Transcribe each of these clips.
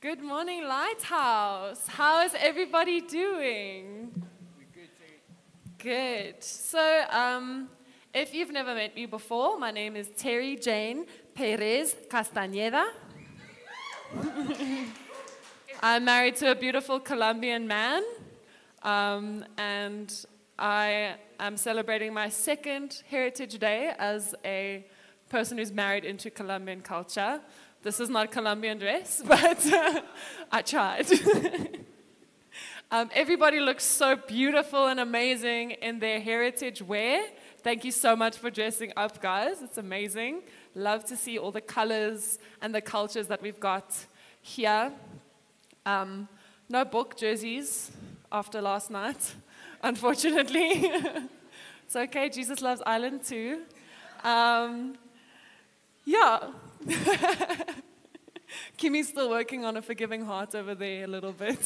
Good morning, Lighthouse. How is everybody doing? Good. So, um, if you've never met me before, my name is Teri Jane Perez Castañeda. I'm married to a beautiful Colombian man, um, and I am celebrating my second Heritage Day as a person who's married into Colombian culture. This is not Colombian dress, but uh, I tried. um, everybody looks so beautiful and amazing in their heritage wear. Thank you so much for dressing up, guys. It's amazing. Love to see all the colors and the cultures that we've got here. Um, no Bok jerseys after last night, unfortunately. it's okay, Jesus loves Ireland too. Um, yeah. Kimmy's still working on a forgiving heart over there a little bit.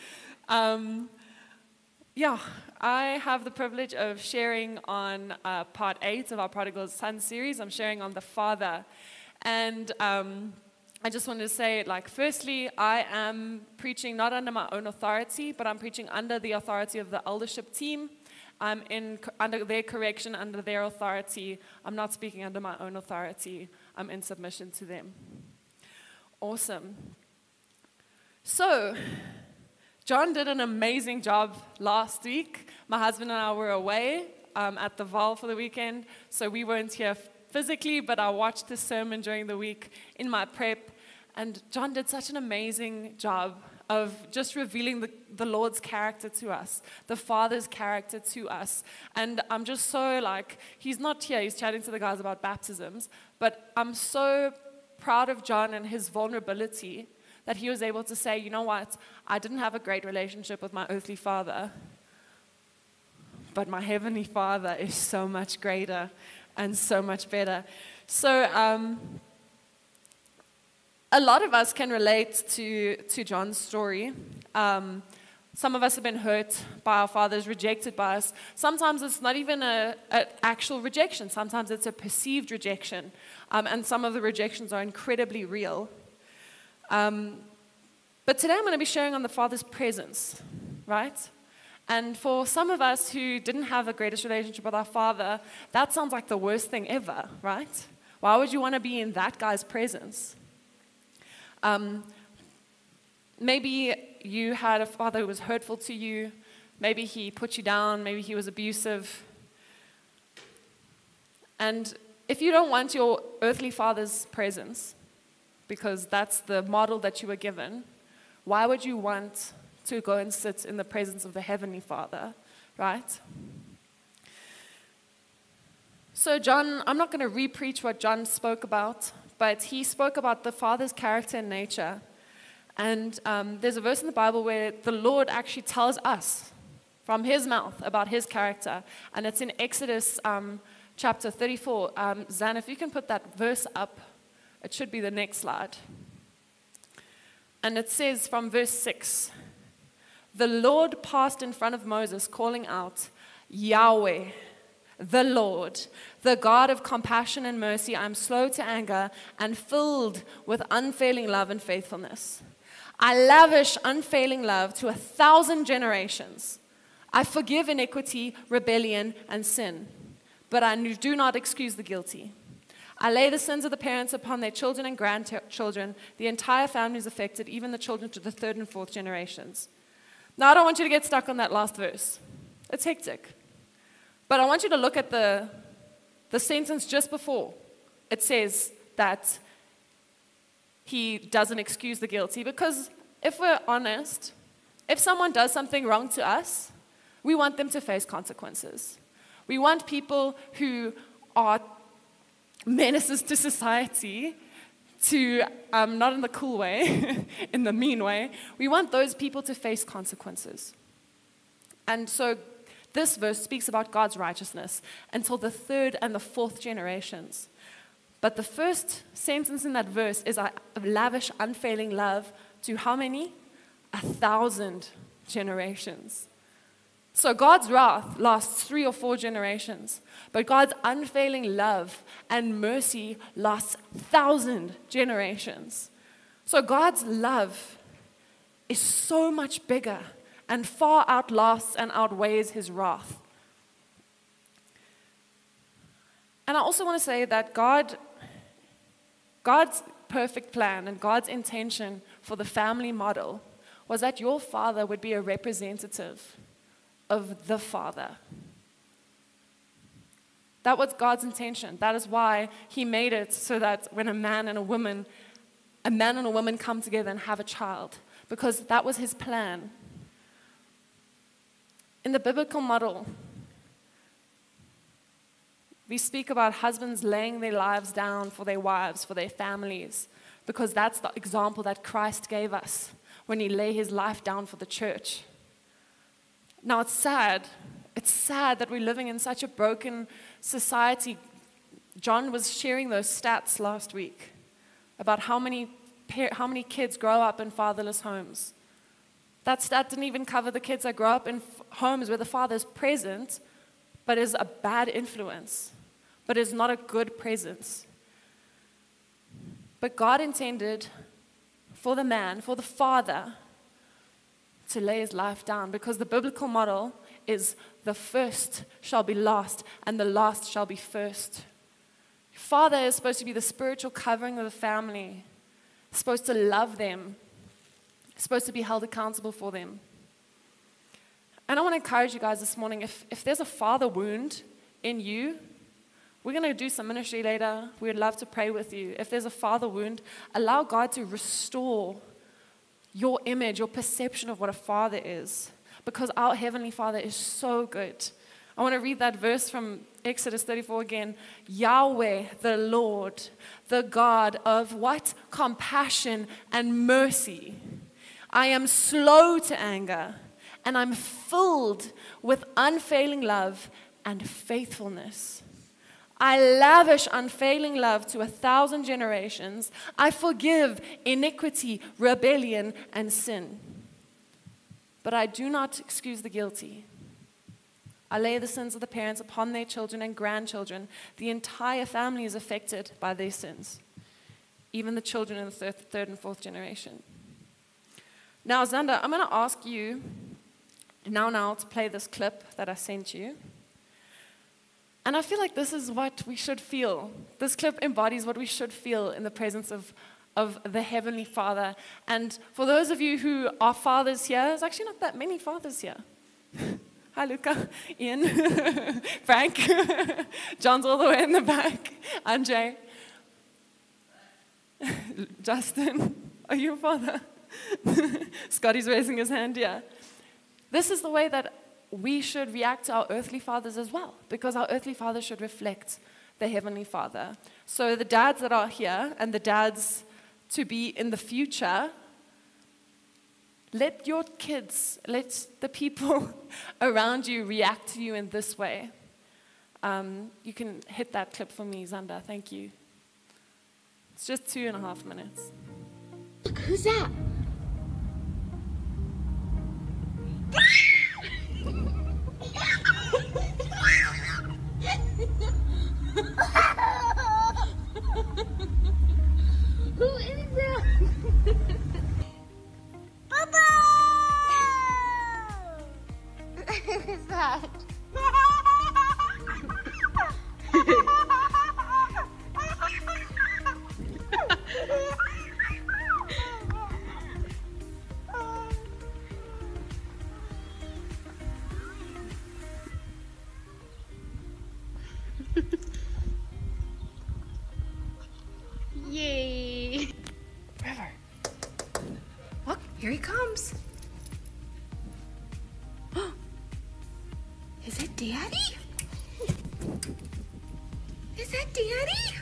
um, yeah, I have the privilege of sharing on uh, part eight of our Prodigal Son series. I'm sharing on the Father. And um, I just wanted to say, like, firstly, I am preaching not under my own authority, but I'm preaching under the authority of the eldership team. I'm in under their correction, under their authority. I'm not speaking under my own authority. I'm in submission to them. Awesome. So, John did an amazing job last week. My husband and I were away um, at the Val for the weekend, so we weren't here physically, but I watched the sermon during the week in my prep. And John did such an amazing job of just revealing the, the Lord's character to us, the Father's character to us. And I'm just so like, he's not here, he's chatting to the guys about baptisms, but I'm so proud of John and his vulnerability that he was able to say, you know what, I didn't have a great relationship with my earthly father, but my heavenly father is so much greater and so much better. So, um, a lot of us can relate to, to John's story. Um, some of us have been hurt by our fathers, rejected by us. Sometimes it's not even an actual rejection, sometimes it's a perceived rejection. Um, and some of the rejections are incredibly real. Um, but today I'm going to be sharing on the Father's presence, right? And for some of us who didn't have the greatest relationship with our Father, that sounds like the worst thing ever, right? Why would you want to be in that guy's presence? Um, maybe you had a father who was hurtful to you. Maybe he put you down. Maybe he was abusive. And if you don't want your earthly father's presence, because that's the model that you were given, why would you want to go and sit in the presence of the Heavenly Father, right? So, John, I'm not going to repreach what John spoke about but he spoke about the Father's character and nature. And um, there's a verse in the Bible where the Lord actually tells us from his mouth about his character. And it's in Exodus um, chapter 34. Um, Zan, if you can put that verse up, it should be the next slide. And it says from verse 6 The Lord passed in front of Moses, calling out, Yahweh the Lord, the God of compassion and mercy. I'm slow to anger and filled with unfailing love and faithfulness. I lavish unfailing love to a thousand generations. I forgive iniquity, rebellion, and sin, but I do not excuse the guilty. I lay the sins of the parents upon their children and grandchildren. The entire family is affected, even the children to the third and fourth generations. Now, I don't want you to get stuck on that last verse. It's hectic. But I want you to look at the, the sentence just before. It says that he doesn't excuse the guilty because if we're honest, if someone does something wrong to us, we want them to face consequences. We want people who are menaces to society to, um, not in the cool way, in the mean way, we want those people to face consequences. And so this verse speaks about God's righteousness until the third and the fourth generations. But the first sentence in that verse is I lavish unfailing love to how many? A thousand generations. So God's wrath lasts three or four generations, but God's unfailing love and mercy lasts thousand generations. So God's love is so much bigger and far outlasts and outweighs his wrath. And I also want to say that God, God's perfect plan and God's intention for the family model was that your father would be a representative of the Father. That was God's intention. That is why He made it so that when a man and a woman, a man and a woman come together and have a child, because that was His plan. In the biblical model, we speak about husbands laying their lives down for their wives, for their families, because that's the example that Christ gave us when He lay His life down for the church. Now, it's sad. It's sad that we're living in such a broken society. John was sharing those stats last week about how many, how many kids grow up in fatherless homes. That stat didn't even cover the kids that grow up in homes where the father is present, but is a bad influence, but is not a good presence. But God intended for the man, for the father, to lay his life down because the biblical model is the first shall be last and the last shall be first. Father is supposed to be the spiritual covering of the family, supposed to love them, supposed to be held accountable for them. And I want to encourage you guys this morning if, if there's a father wound in you, we're going to do some ministry later. We would love to pray with you. If there's a father wound, allow God to restore your image, your perception of what a father is, because our Heavenly Father is so good. I want to read that verse from Exodus 34 again. Yahweh, the Lord, the God of what? Compassion and mercy. I am slow to anger, and I'm filled with unfailing love and faithfulness. I lavish unfailing love to a thousand generations. I forgive iniquity, rebellion, and sin. But I do not excuse the guilty. I lay the sins of the parents upon their children and grandchildren. The entire family is affected by their sins, even the children in the third, third and fourth generation. Now, Xander, I'm going to ask you now, now to play this clip that I sent you. And I feel like this is what we should feel. This clip embodies what we should feel in the presence of, of the Heavenly Father. And for those of you who are fathers here, there's actually not that many fathers here. Hi, Luca, Ian, Frank, John's all the way in the back, Andre, Justin, are you a father? Scotty's raising his hand, yeah. This is the way that we should react to our earthly fathers as well, because our earthly father should reflect the heavenly father. So the dads that are here and the dads to be in the future, let your kids, let the people around you react to you in this way. Um, you can hit that clip for me, Xander. Thank you. It's just two and a half minutes. Look, who's that? Who is that? Bubba! Who is that? Here he comes. Is it Daddy? Is that Daddy?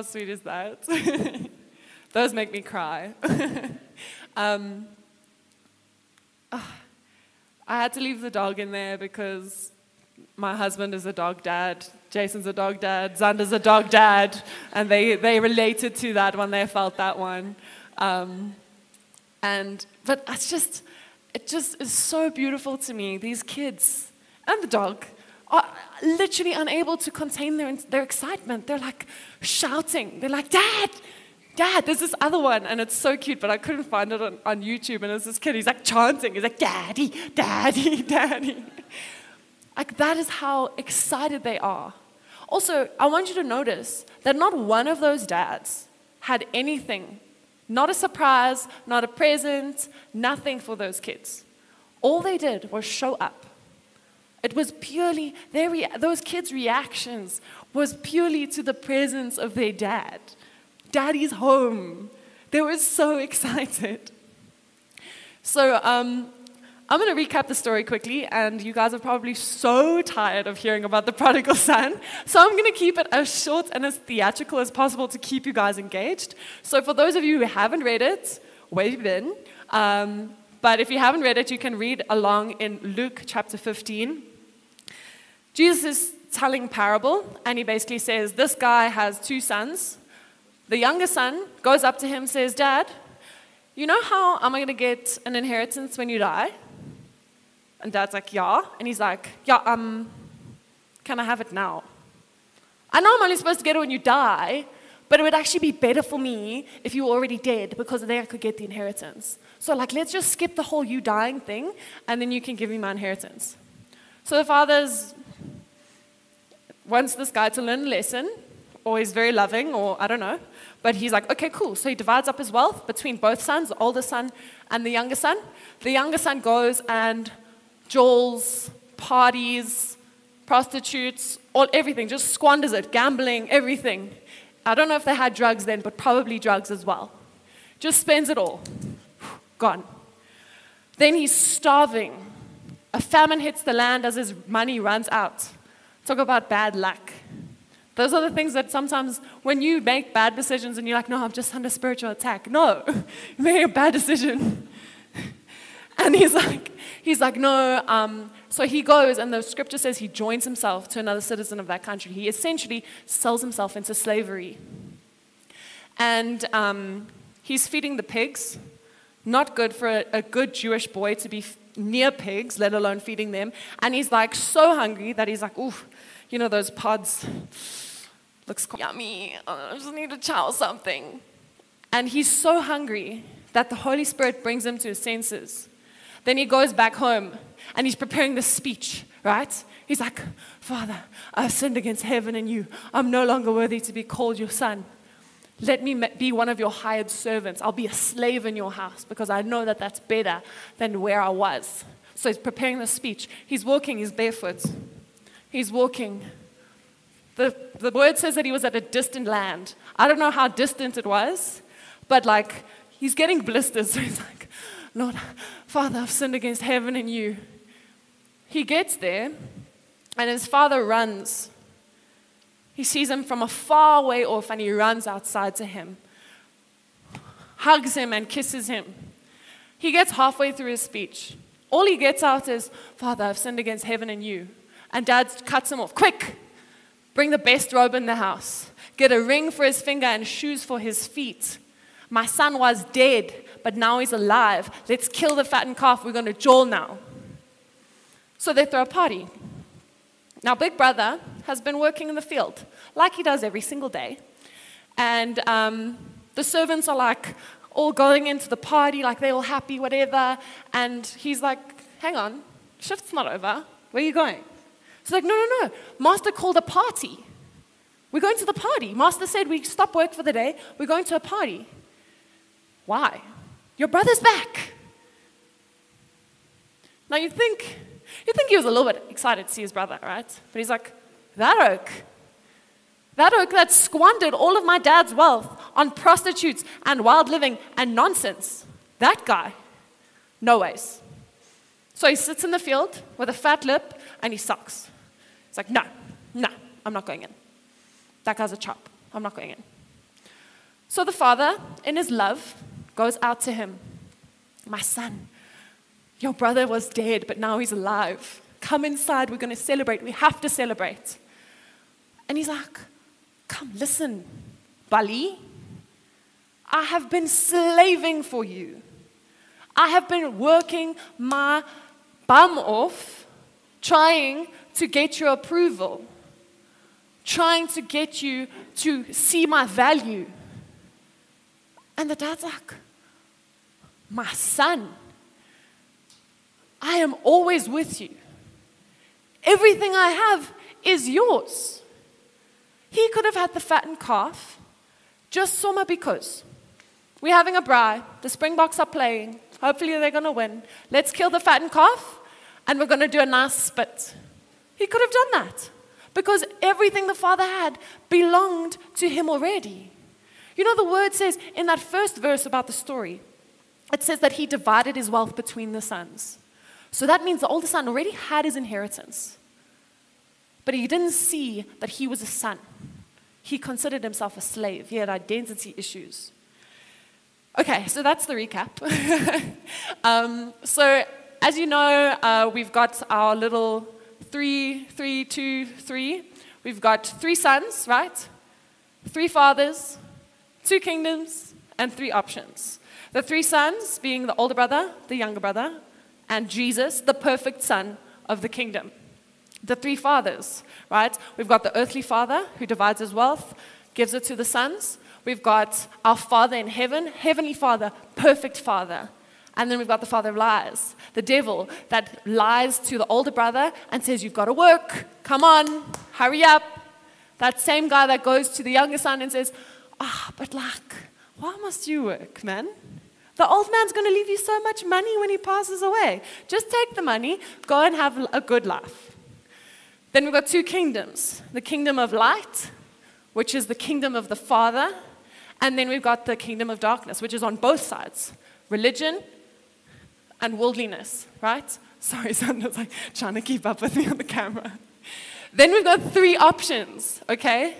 How sweet is that? Those make me cry. um, I had to leave the dog in there because my husband is a dog dad, Jason's a dog dad, Xander's a dog dad, and they, they related to that when they felt that one. Um, and but it's just it just is so beautiful to me. These kids and the dog literally unable to contain their, their excitement. They're like shouting. They're like, Dad, Dad, there's this other one. And it's so cute, but I couldn't find it on, on YouTube. And it's this kid, he's like chanting. He's like, Daddy, Daddy, Daddy. Like, that is how excited they are. Also, I want you to notice that not one of those dads had anything, not a surprise, not a present, nothing for those kids. All they did was show up. It was purely, their rea- those kids' reactions was purely to the presence of their dad. Daddy's home. They were so excited. So, um, I'm going to recap the story quickly, and you guys are probably so tired of hearing about the prodigal son. So I'm going to keep it as short and as theatrical as possible to keep you guys engaged. So for those of you who haven't read it, where have you been? Um, but if you haven't read it, you can read along in Luke chapter 15. Jesus is telling parable, and he basically says, This guy has two sons. The younger son goes up to him says, Dad, you know how am I going to get an inheritance when you die? And dad's like, Yeah. And he's like, Yeah, um, can I have it now? I know I'm only supposed to get it when you die, but it would actually be better for me if you were already dead because then I could get the inheritance. So, like, let's just skip the whole you dying thing and then you can give me my inheritance. So the father's wants this guy to learn a lesson, or he's very loving, or I don't know. But he's like, okay, cool. So he divides up his wealth between both sons, the older son and the younger son. The younger son goes and jewels, parties, prostitutes, all everything, just squanders it, gambling, everything. I don't know if they had drugs then, but probably drugs as well. Just spends it all. Gone. Then he's starving. A famine hits the land as his money runs out. Talk about bad luck. Those are the things that sometimes when you make bad decisions and you're like, no, I'm just under spiritual attack. No, you made a bad decision. And he's like, he's like, no. Um, so he goes, and the scripture says he joins himself to another citizen of that country. He essentially sells himself into slavery. And um, he's feeding the pigs. Not good for a, a good Jewish boy to be f- near pigs, let alone feeding them. And he's like so hungry that he's like, ooh, you know, those pods looks yummy. Uh, I just need to chow something. And he's so hungry that the Holy Spirit brings him to his senses. Then he goes back home and he's preparing the speech, right? He's like, Father, I've sinned against heaven and you. I'm no longer worthy to be called your son. Let me be one of your hired servants. I'll be a slave in your house because I know that that's better than where I was. So he's preparing the speech. He's walking, he's barefoot. He's walking. The, the word says that he was at a distant land. I don't know how distant it was, but like he's getting blisters. So he's like, Lord, Father, I've sinned against heaven and you. He gets there, and his father runs. He sees him from a far way off, and he runs outside to him, hugs him, and kisses him. He gets halfway through his speech. All he gets out is, Father, I've sinned against heaven and you. And dad cuts him off. Quick, bring the best robe in the house. Get a ring for his finger and shoes for his feet. My son was dead, but now he's alive. Let's kill the fattened calf. We're going to jail now. So they throw a party. Now, Big Brother has been working in the field, like he does every single day. And um, the servants are like all going into the party, like they're all happy, whatever. And he's like, hang on, shift's not over. Where are you going? He's like, no, no, no. Master called a party. We're going to the party. Master said we stop work for the day. We're going to a party. Why? Your brother's back. Now you think, you think he was a little bit excited to see his brother, right? But he's like, that oak, that oak that squandered all of my dad's wealth on prostitutes and wild living and nonsense, that guy, no ways. So he sits in the field with a fat lip and he sucks. He's like, no, no, I'm not going in. That guy's a chop. I'm not going in. So the father, in his love, goes out to him. My son, your brother was dead, but now he's alive. Come inside, we're going to celebrate. We have to celebrate. And he's like, Come, listen, Bali. I have been slaving for you. I have been working my bum off trying to get your approval, trying to get you to see my value. And the dad's like, My son, I am always with you. Everything I have is yours. He could have had the fattened calf, just summer because. We're having a braai, the Springboks are playing, hopefully they're going to win. Let's kill the fattened calf, and we're going to do a nice spit. He could have done that because everything the father had belonged to him already. You know, the word says in that first verse about the story, it says that he divided his wealth between the sons. So that means the older son already had his inheritance, but he didn't see that he was a son. He considered himself a slave, he had identity issues. Okay, so that's the recap. um, so, as you know, uh, we've got our little three, three, two, three. We've got three sons, right? Three fathers, two kingdoms, and three options. The three sons being the older brother, the younger brother, and Jesus, the perfect son of the kingdom. The three fathers, right? We've got the earthly father who divides his wealth, gives it to the sons. We've got our Father in heaven, Heavenly Father, perfect Father. And then we've got the father of lies, the devil that lies to the older brother and says, You've got to work. Come on, hurry up. That same guy that goes to the younger son and says, Ah, oh, but like, why must you work, man? The old man's going to leave you so much money when he passes away. Just take the money, go and have a good life. Then we've got two kingdoms the kingdom of light, which is the kingdom of the Father, and then we've got the kingdom of darkness, which is on both sides religion and worldliness, right? Sorry, Sandra's like trying to keep up with me on the camera. Then we've got three options, okay?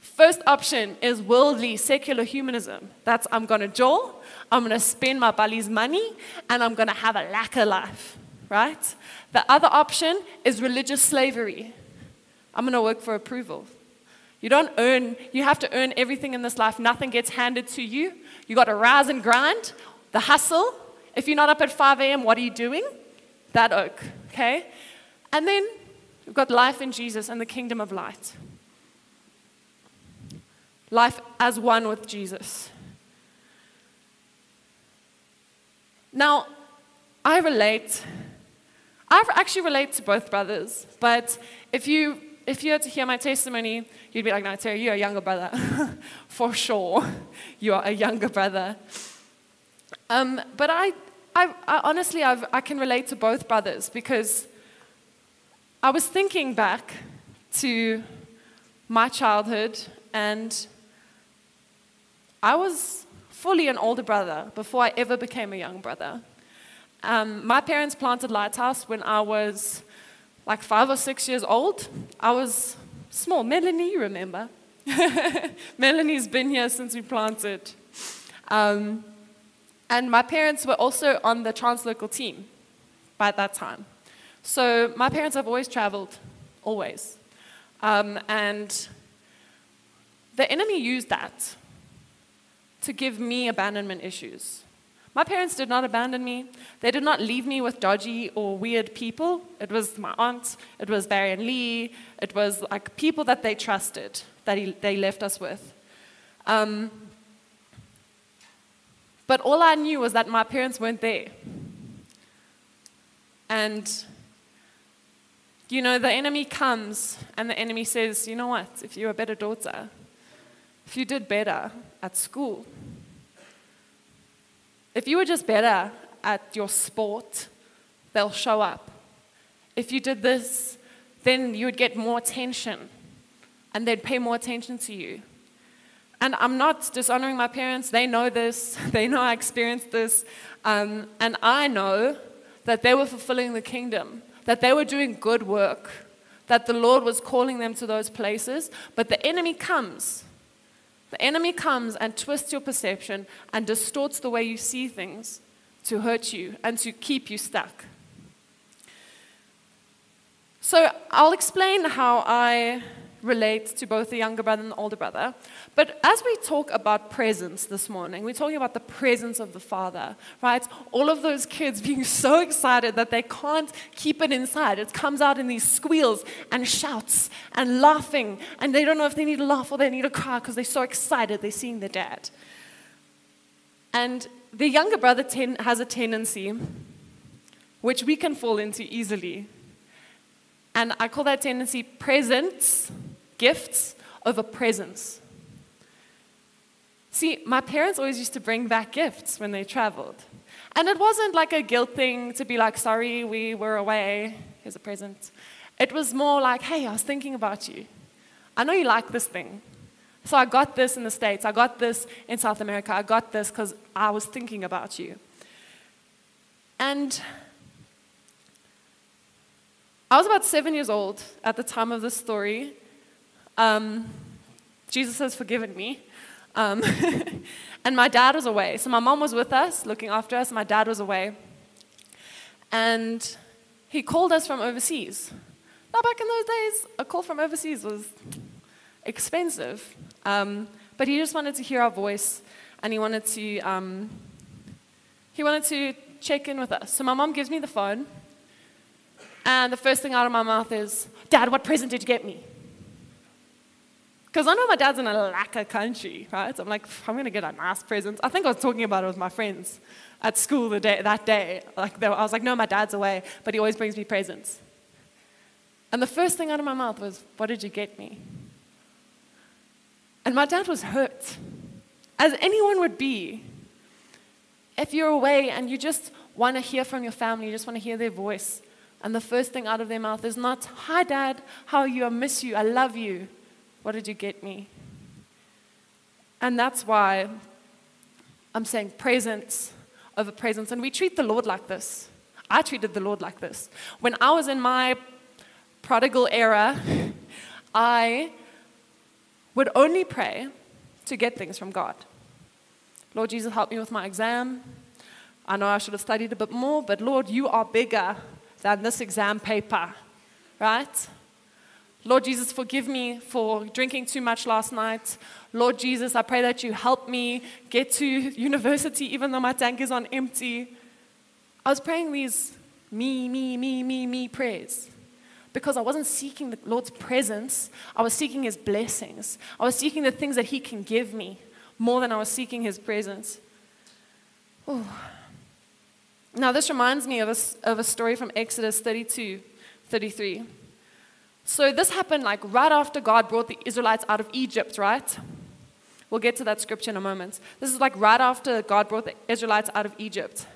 First option is worldly, secular humanism. That's I'm gonna jaw, I'm gonna spend my Bali's money, and I'm gonna have a lacquer life, right? The other option is religious slavery. I'm gonna work for approval. You don't earn, you have to earn everything in this life. Nothing gets handed to you. You got to rise and grind, the hustle. If you're not up at 5 a.m., what are you doing? That oak, okay? And then we've got life in Jesus and the kingdom of light. Life as one with Jesus. Now, I relate, I actually relate to both brothers, but if you if you had to hear my testimony, you'd be like, no, Teri, you're a younger brother. For sure, you are a younger brother. Um, but I, I, I honestly, I've, I can relate to both brothers because I was thinking back to my childhood and I was fully an older brother before I ever became a young brother. Um, my parents planted Lighthouse when I was like five or six years old. I was small. Melanie, remember? Melanie's been here since we planted. Um, and my parents were also on the translocal team by that time. So my parents have always traveled, always. Um, and the enemy used that to give me abandonment issues. My parents did not abandon me. They did not leave me with dodgy or weird people. It was my aunt, it was Barry and Lee, it was like people that they trusted that he, they left us with. Um, but all I knew was that my parents weren't there. And, you know, the enemy comes and the enemy says, you know what, if you're a better daughter, if you did better at school, if you were just better at your sport, they'll show up. If you did this, then you would get more attention and they'd pay more attention to you. And I'm not dishonoring my parents. They know this. They know I experienced this. Um, and I know that they were fulfilling the kingdom, that they were doing good work, that the Lord was calling them to those places. But the enemy comes. The enemy comes and twists your perception and distorts the way you see things to hurt you and to keep you stuck. So I'll explain how I relate to both the younger brother and the older brother. But as we talk about presence this morning, we're talking about the presence of the Father, right? All of those kids being so excited that they can't keep it inside. It comes out in these squeals and shouts and laughing, and they don't know if they need to laugh or they need to cry because they're so excited they're seeing their dad. And the younger brother ten- has a tendency, which we can fall into easily. And I call that tendency presence gifts over presence. See, my parents always used to bring back gifts when they traveled. And it wasn't like a guilt thing to be like, sorry, we were away, here's a present. It was more like, hey, I was thinking about you. I know you like this thing. So I got this in the States, I got this in South America, I got this because I was thinking about you. And I was about seven years old at the time of this story, um, Jesus has forgiven me. Um, and my dad was away. So my mom was with us, looking after us, my dad was away. And he called us from overseas. Now, back in those days, a call from overseas was expensive. Um, but he just wanted to hear our voice, and he wanted to, um, he wanted to check in with us. So my mom gives me the phone, and the first thing out of my mouth is, Dad, what present did you get me? Because I know my dad's in a lacquer country, right? So I'm like, I'm going to get a nice present. I think I was talking about it with my friends at school the day, that day. Like, I was like, no, my dad's away, but he always brings me presents. And the first thing out of my mouth was, what did you get me? And my dad was hurt, as anyone would be. If you're away and you just want to hear from your family, you just want to hear their voice, and the first thing out of their mouth is not, Hi, Dad, how are you? I miss you. I love you. What did you get me? And that's why I'm saying presence over presence. And we treat the Lord like this. I treated the Lord like this. When I was in my prodigal era, I would only pray to get things from God. Lord Jesus, help me with my exam. I know I should have studied a bit more, but Lord, you are bigger than this exam paper, right? Lord Jesus, forgive me for drinking too much last night. Lord Jesus, I pray that you help me get to university even though my tank is on empty. I was praying these me, me, me, me, me prayers because I wasn't seeking the Lord's presence. I was seeking his blessings. I was seeking the things that he can give me more than I was seeking his presence. Ooh. Now, this reminds me of a, of a story from Exodus 32 33. So this happened like right after God brought the Israelites out of Egypt, right? We'll get to that scripture in a moment. This is like right after God brought the Israelites out of Egypt.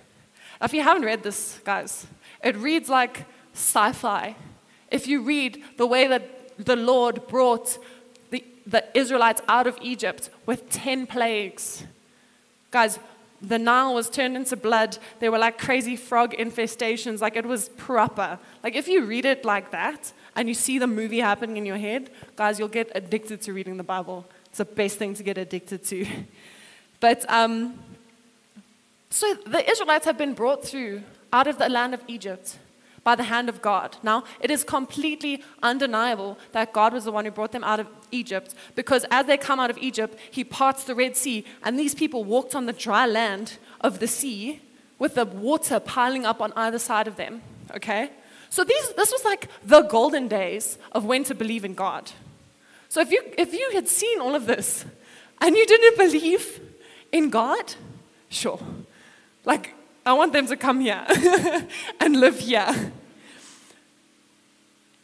If you haven't read this, guys, it reads like sci fi. If you read the way that the Lord brought the, the Israelites out of Egypt with 10 plagues, guys, the Nile was turned into blood. There were like crazy frog infestations. Like it was proper. Like if you read it like that, and you see the movie happening in your head, guys, you'll get addicted to reading the Bible. It's the best thing to get addicted to. But um, so the Israelites have been brought through out of the land of Egypt. by the hand of God. Now, it is completely undeniable that God was the one who brought them out of Egypt because as they come out of Egypt, He parts the Red Sea, and these people walked on the dry land of the sea with the water piling up on either side of them. Okay? So these, this was like the golden days of when to believe in God. So if you, if you had seen all of this and you didn't believe in God, sure. Like, I want them to come here and live here.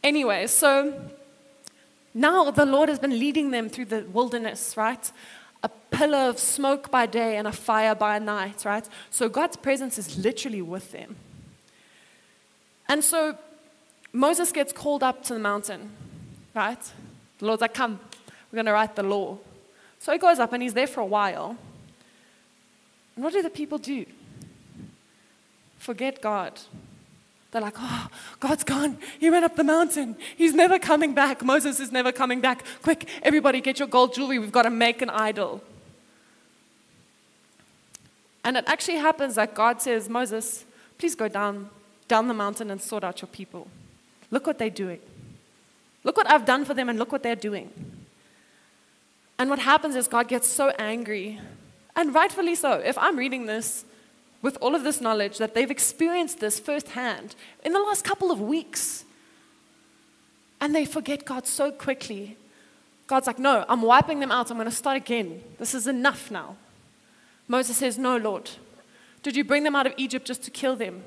Anyway, so now the Lord has been leading them through the wilderness, right? A pillar of smoke by day and a fire by night, right? So God's presence is literally with them. And so Moses gets called up to the mountain, right? The Lord's like, Come, we're going to write the law. So he goes up and he's there for a while. And what do the people do? Forget God. They're like, oh, God's gone. He went up the mountain. He's never coming back. Moses is never coming back. Quick, everybody get your gold jewelry. We've got to make an idol. And it actually happens that God says, Moses, please go down, down the mountain and sort out your people. Look what they're doing. Look what I've done for them and look what they're doing. And what happens is God gets so angry, and rightfully so. If I'm reading this with all of this knowledge that they've experienced this firsthand in the last couple of weeks, and they forget God so quickly, God's like, No, I'm wiping them out. I'm going to start again. This is enough now. Moses says, No, Lord. Did you bring them out of Egypt just to kill them?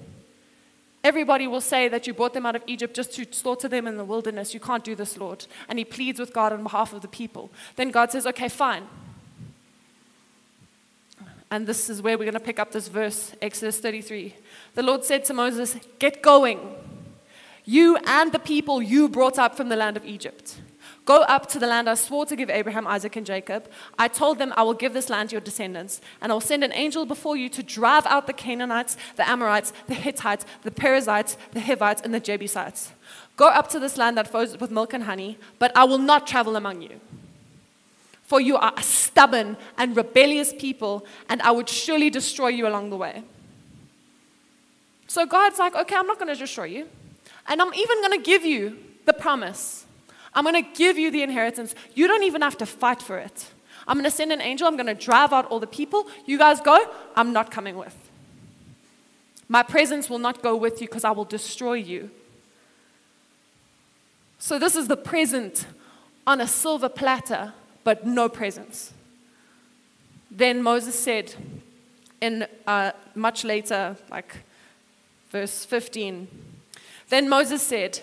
Everybody will say that you brought them out of Egypt just to slaughter them in the wilderness. You can't do this, Lord. And he pleads with God on behalf of the people. Then God says, Okay, fine. And this is where we're going to pick up this verse, Exodus 33. The Lord said to Moses, Get going, you and the people you brought up from the land of Egypt. Go up to the land I swore to give Abraham, Isaac, and Jacob. I told them I will give this land to your descendants, and I will send an angel before you to drive out the Canaanites, the Amorites, the Hittites, the Perizzites, the Hivites, and the Jebusites. Go up to this land that flows with milk and honey, but I will not travel among you. For you are a stubborn and rebellious people, and I would surely destroy you along the way. So God's like, okay, I'm not going to destroy you. And I'm even going to give you the promise. I'm going to give you the inheritance. You don't even have to fight for it. I'm going to send an angel. I'm going to drive out all the people. You guys go. I'm not coming with. My presence will not go with you because I will destroy you. So, this is the present on a silver platter but no presence. Then Moses said, in uh, much later, like verse 15, then Moses said,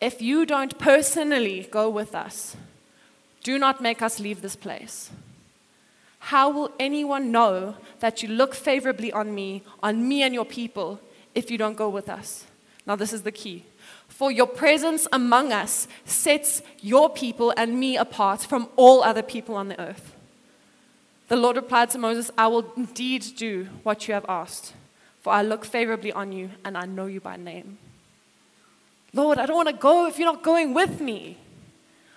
If you don't personally go with us, do not make us leave this place. How will anyone know that you look favorably on me, on me and your people, if you don't go with us? Now, this is the key. For your presence among us sets your people and me apart from all other people on the earth. The Lord replied to Moses, I will indeed do what you have asked, for I look favorably on you and I know you by name. Lord, I don't want to go if you're not going with me.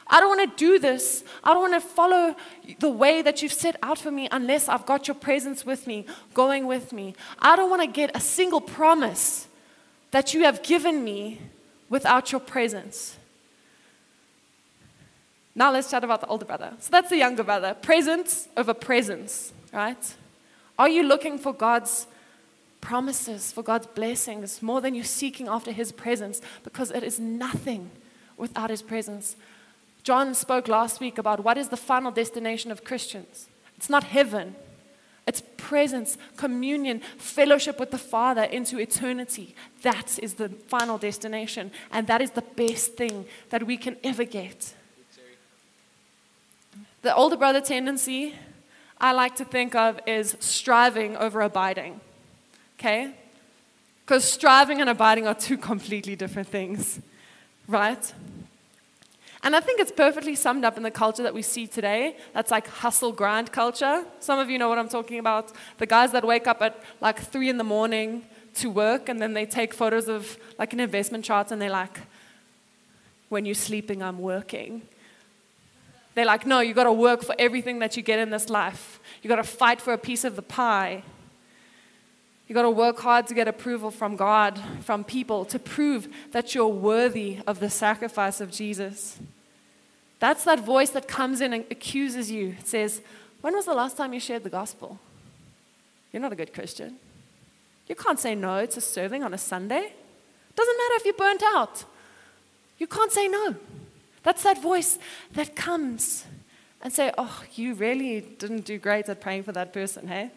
I don't want to do this. I don't want to follow the way that you've set out for me unless I've got your presence with me, going with me. I don't want to get a single promise that you have given me without your presence. Now let's chat about the older brother. So that's the younger brother. Presence over presence, right? Are you looking for God's promises, for God's blessings, more than you're seeking after His presence? Because it is nothing without His presence. John spoke last week about what is the final destination of Christians. It's not heaven, it's presence, communion, fellowship with the Father into eternity. That is the final destination. And that is the best thing that we can ever get. The older brother tendency I like to think of is striving over abiding. Okay? Because striving and abiding are two completely different things, right? And I think it's perfectly summed up in the culture that we see today. That's like hustle grind culture. Some of you know what I'm talking about. The guys that wake up at like three in the morning to work and then they take photos of like an investment chart and they're like, when you're sleeping, I'm working. They're like, no, you got to work for everything that you get in this life. You got to fight for a piece of the pie. You got to work hard to get approval from God, from people, to prove that you're worthy of the sacrifice of Jesus. That's that voice that comes in and accuses you. It says, When was the last time you shared the gospel? You're not a good Christian. You can't say no to serving on a Sunday. Doesn't matter if you're burnt out. You can't say no. That's that voice that comes and say, "Oh, you really didn't do great at praying for that person, hey?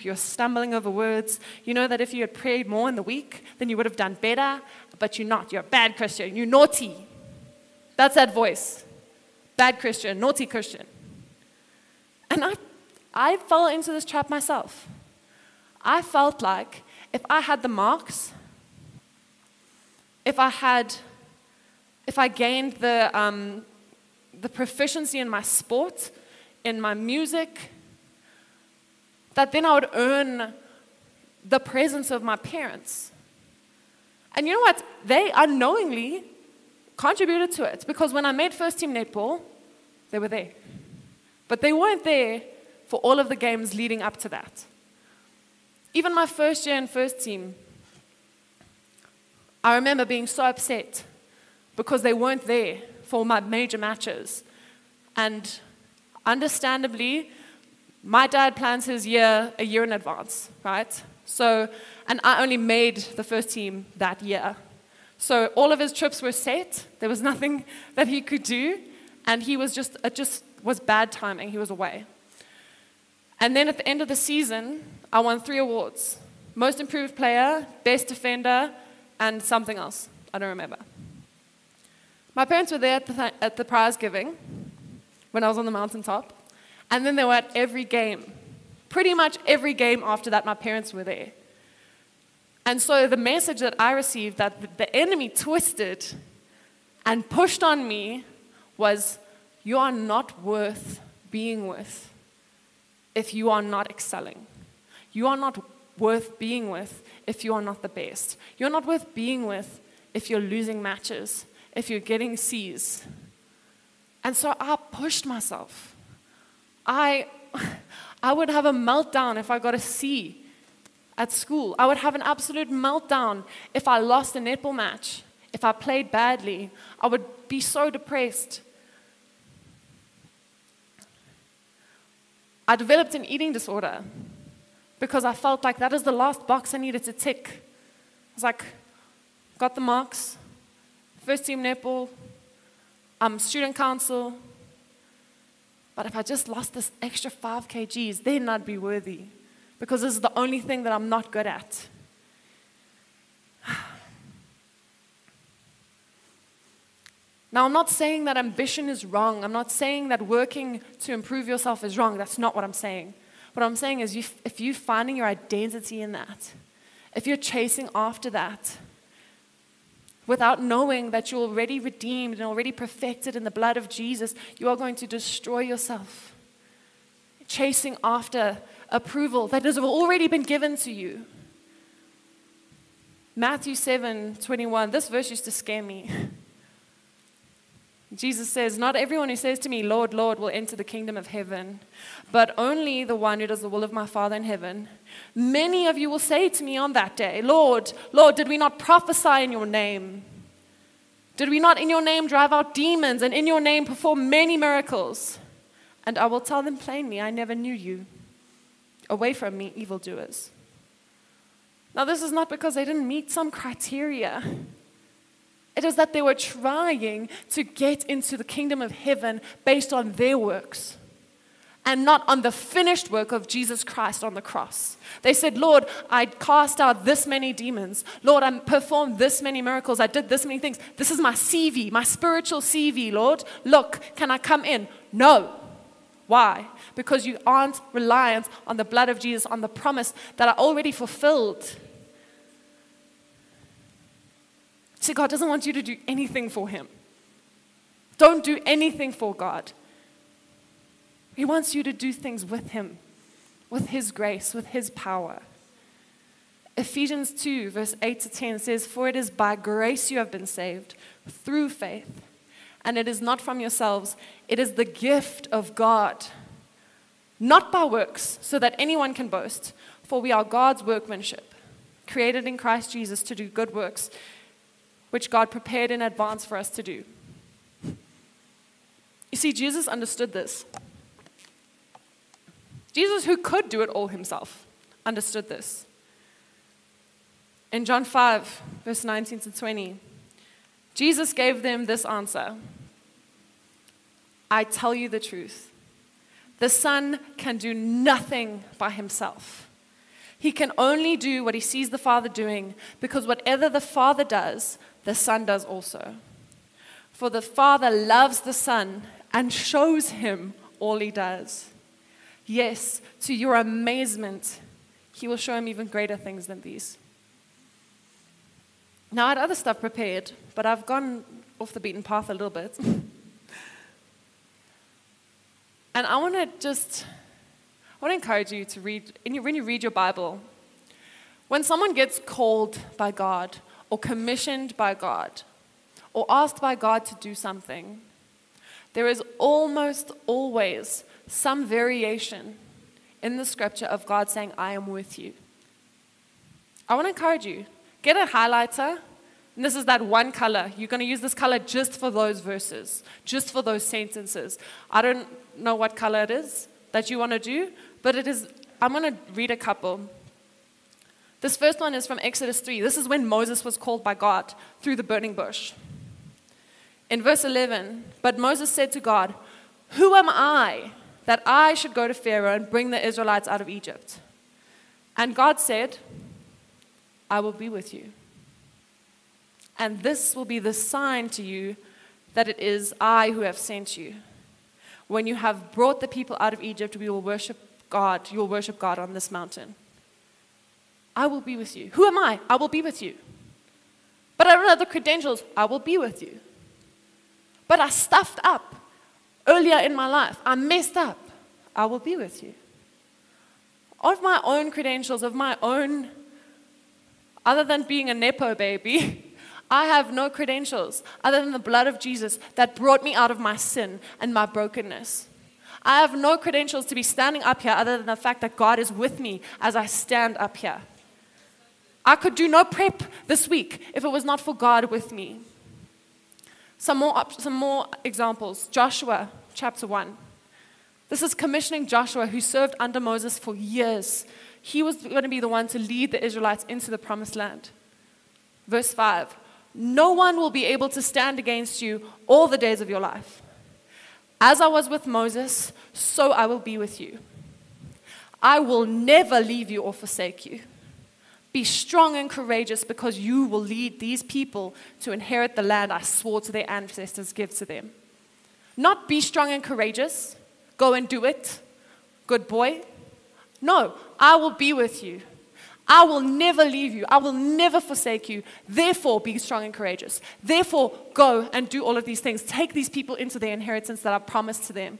You're stumbling over words. You know that if you had prayed more in the week, then you would have done better, but you're not. You're a bad Christian. You're naughty. That's that voice. Bad Christian, naughty Christian. And I, I fell into this trap myself. I felt like if I had the marks, if I had, if I gained the, um, the proficiency in my sport, in my music, that then I would earn the presence of my parents. And you know what? They unknowingly contributed to it because when I made first team netball, they were there. But they weren't there for all of the games leading up to that. Even my first year in first team, I remember being so upset because they weren't there for my major matches. And understandably, my dad plans his year a year in advance, right? So, and I only made the first team that year. So all of his trips were set. There was nothing that he could do, and he was just it just was bad timing. He was away. And then at the end of the season, I won three awards: most improved player, best defender, and something else. I don't remember. My parents were there at the, th- at the prize giving when I was on the mountaintop, and then they were at every game. Pretty much every game after that, my parents were there. And so the message that I received that the enemy twisted and pushed on me was you are not worth being with if you are not excelling. You are not worth being with if you are not the best. You're not worth being with if you're losing matches, if you're getting C's. And so I pushed myself. I, I would have a meltdown if I got a C at school. I would have an absolute meltdown if I lost a netball match, if I played badly. I would be so depressed. I developed an eating disorder because I felt like that is the last box I needed to tick. I was like, got the marks, first team netball, I'm student council. But if I just lost this extra five kgs, then I'd be worthy because this is the only thing that I'm not good at. Now, I'm not saying that ambition is wrong. I'm not saying that working to improve yourself is wrong. That's not what I'm saying. What I'm saying is, if you're finding your identity in that, if you're chasing after that, without knowing that you're already redeemed and already perfected in the blood of Jesus, you are going to destroy yourself. Chasing after approval that has already been given to you. Matthew 7 21, this verse used to scare me. Jesus says, Not everyone who says to me, Lord, Lord, will enter the kingdom of heaven, but only the one who does the will of my Father in heaven. Many of you will say to me on that day, Lord, Lord, did we not prophesy in your name? Did we not in your name drive out demons and in your name perform many miracles? And I will tell them plainly, I never knew you. Away from me, evildoers. Now, this is not because they didn't meet some criteria. It is that they were trying to get into the kingdom of heaven based on their works and not on the finished work of Jesus Christ on the cross. They said, Lord, I cast out this many demons. Lord, I performed this many miracles. I did this many things. This is my CV, my spiritual CV, Lord. Look, can I come in? No. Why? Because you aren't reliant on the blood of Jesus, on the promise that I already fulfilled. See, God doesn't want you to do anything for Him. Don't do anything for God. He wants you to do things with Him, with His grace, with His power. Ephesians 2, verse 8 to 10 says, For it is by grace you have been saved, through faith. And it is not from yourselves, it is the gift of God, not by works, so that anyone can boast. For we are God's workmanship, created in Christ Jesus to do good works, which God prepared in advance for us to do. You see, Jesus understood this. Jesus, who could do it all himself, understood this. In John 5, verse 19 to 20, Jesus gave them this answer I tell you the truth. The Son can do nothing by himself. He can only do what he sees the Father doing because whatever the Father does, the Son does also. For the Father loves the Son and shows him all he does. Yes, to your amazement, he will show him even greater things than these. Now, I had other stuff prepared, but I've gone off the beaten path a little bit. and I want to just, I want to encourage you to read, when you read your Bible, when someone gets called by God, or commissioned by God, or asked by God to do something, there is almost always some variation in the scripture of God saying, I am with you. I want to encourage you get a highlighter. And this is that one color. You're going to use this color just for those verses, just for those sentences. I don't know what color it is that you want to do, but it is, I'm going to read a couple. This first one is from Exodus 3. This is when Moses was called by God through the burning bush. In verse 11, but Moses said to God, Who am I that I should go to Pharaoh and bring the Israelites out of Egypt? And God said, I will be with you. And this will be the sign to you that it is I who have sent you. When you have brought the people out of Egypt, we will worship God. You will worship God on this mountain. I will be with you. Who am I? I will be with you. But I don't have the credentials. I will be with you. But I stuffed up earlier in my life. I messed up. I will be with you. Of my own credentials, of my own other than being a Nepo baby, I have no credentials other than the blood of Jesus that brought me out of my sin and my brokenness. I have no credentials to be standing up here other than the fact that God is with me as I stand up here. I could do no prep this week if it was not for God with me. Some more, some more examples. Joshua chapter 1. This is commissioning Joshua, who served under Moses for years he was going to be the one to lead the Israelites into the promised land. Verse 5 No one will be able to stand against you all the days of your life. As I was with Moses, so I will be with you. I will never leave you or forsake you. Be strong and courageous because you will lead these people to inherit the land I swore to their ancestors give to them. Not be strong and courageous, go and do it, good boy. No, I will be with you. I will never leave you. I will never forsake you. Therefore, be strong and courageous. Therefore, go and do all of these things. Take these people into the inheritance that I've promised to them.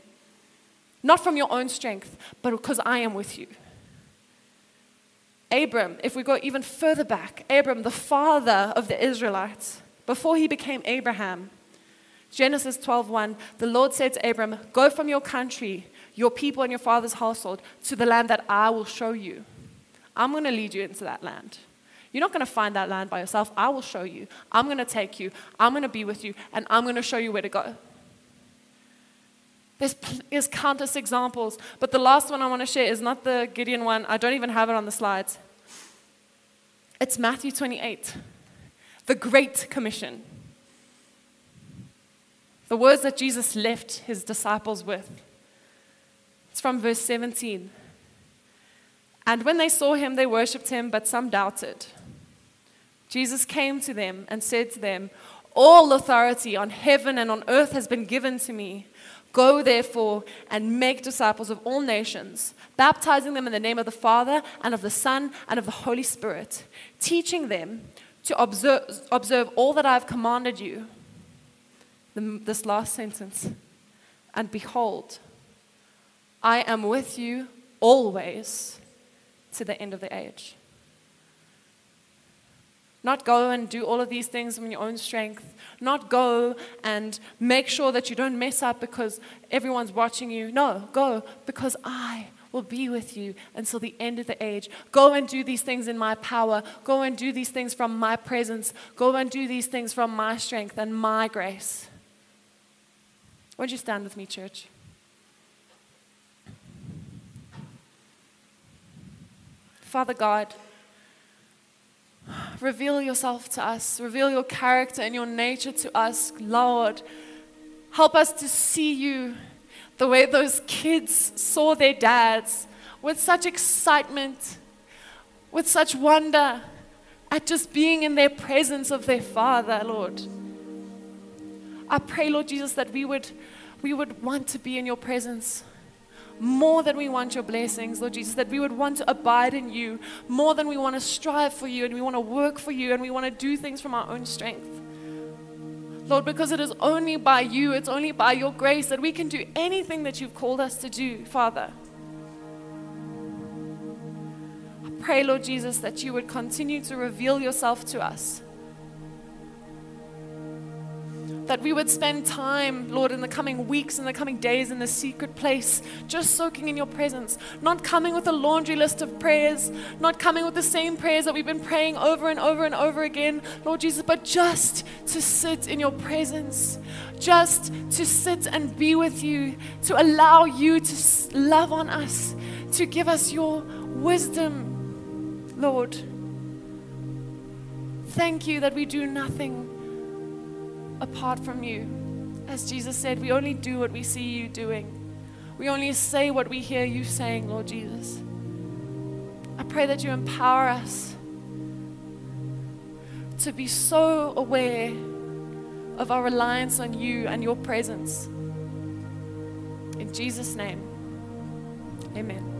Not from your own strength, but because I am with you. Abram, if we go even further back, Abram, the father of the Israelites, before he became Abraham, Genesis 12:1, the Lord said to Abram, "Go from your country your people and your father's household to the land that I will show you. I'm going to lead you into that land. You're not going to find that land by yourself. I will show you. I'm going to take you. I'm going to be with you. And I'm going to show you where to go. There's, there's countless examples. But the last one I want to share is not the Gideon one. I don't even have it on the slides. It's Matthew 28, the Great Commission. The words that Jesus left his disciples with. It's from verse 17. And when they saw him, they worshipped him, but some doubted. Jesus came to them and said to them, All authority on heaven and on earth has been given to me. Go therefore and make disciples of all nations, baptizing them in the name of the Father and of the Son and of the Holy Spirit, teaching them to observe, observe all that I have commanded you. The, this last sentence. And behold, I am with you always to the end of the age. Not go and do all of these things in your own strength. Not go and make sure that you don't mess up because everyone's watching you. No, go because I will be with you until the end of the age. Go and do these things in my power. Go and do these things from my presence. Go and do these things from my strength and my grace. Won't you stand with me, church? Father God, reveal yourself to us, reveal your character and your nature to us, Lord. Help us to see you the way those kids saw their dads with such excitement, with such wonder at just being in their presence of their father, Lord. I pray, Lord Jesus, that we would, we would want to be in your presence more than we want your blessings, Lord Jesus, that we would want to abide in you more than we want to strive for you and we want to work for you and we want to do things from our own strength. Lord, because it is only by you, it's only by your grace that we can do anything that you've called us to do, Father. I pray, Lord Jesus, that you would continue to reveal yourself to us that we would spend time, Lord, in the coming weeks and the coming days in the secret place, just soaking in your presence, not coming with a laundry list of prayers, not coming with the same prayers that we've been praying over and over and over again, Lord Jesus, but just to sit in your presence, just to sit and be with you, to allow you to love on us, to give us your wisdom, Lord. Thank you that we do nothing apart from you. As Jesus said, we only do what we see you doing. We only say what we hear you saying, Lord Jesus. I pray that you empower us to be so aware of our reliance on you and your presence. In Jesus' name, amen.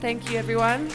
Thank you, everyone.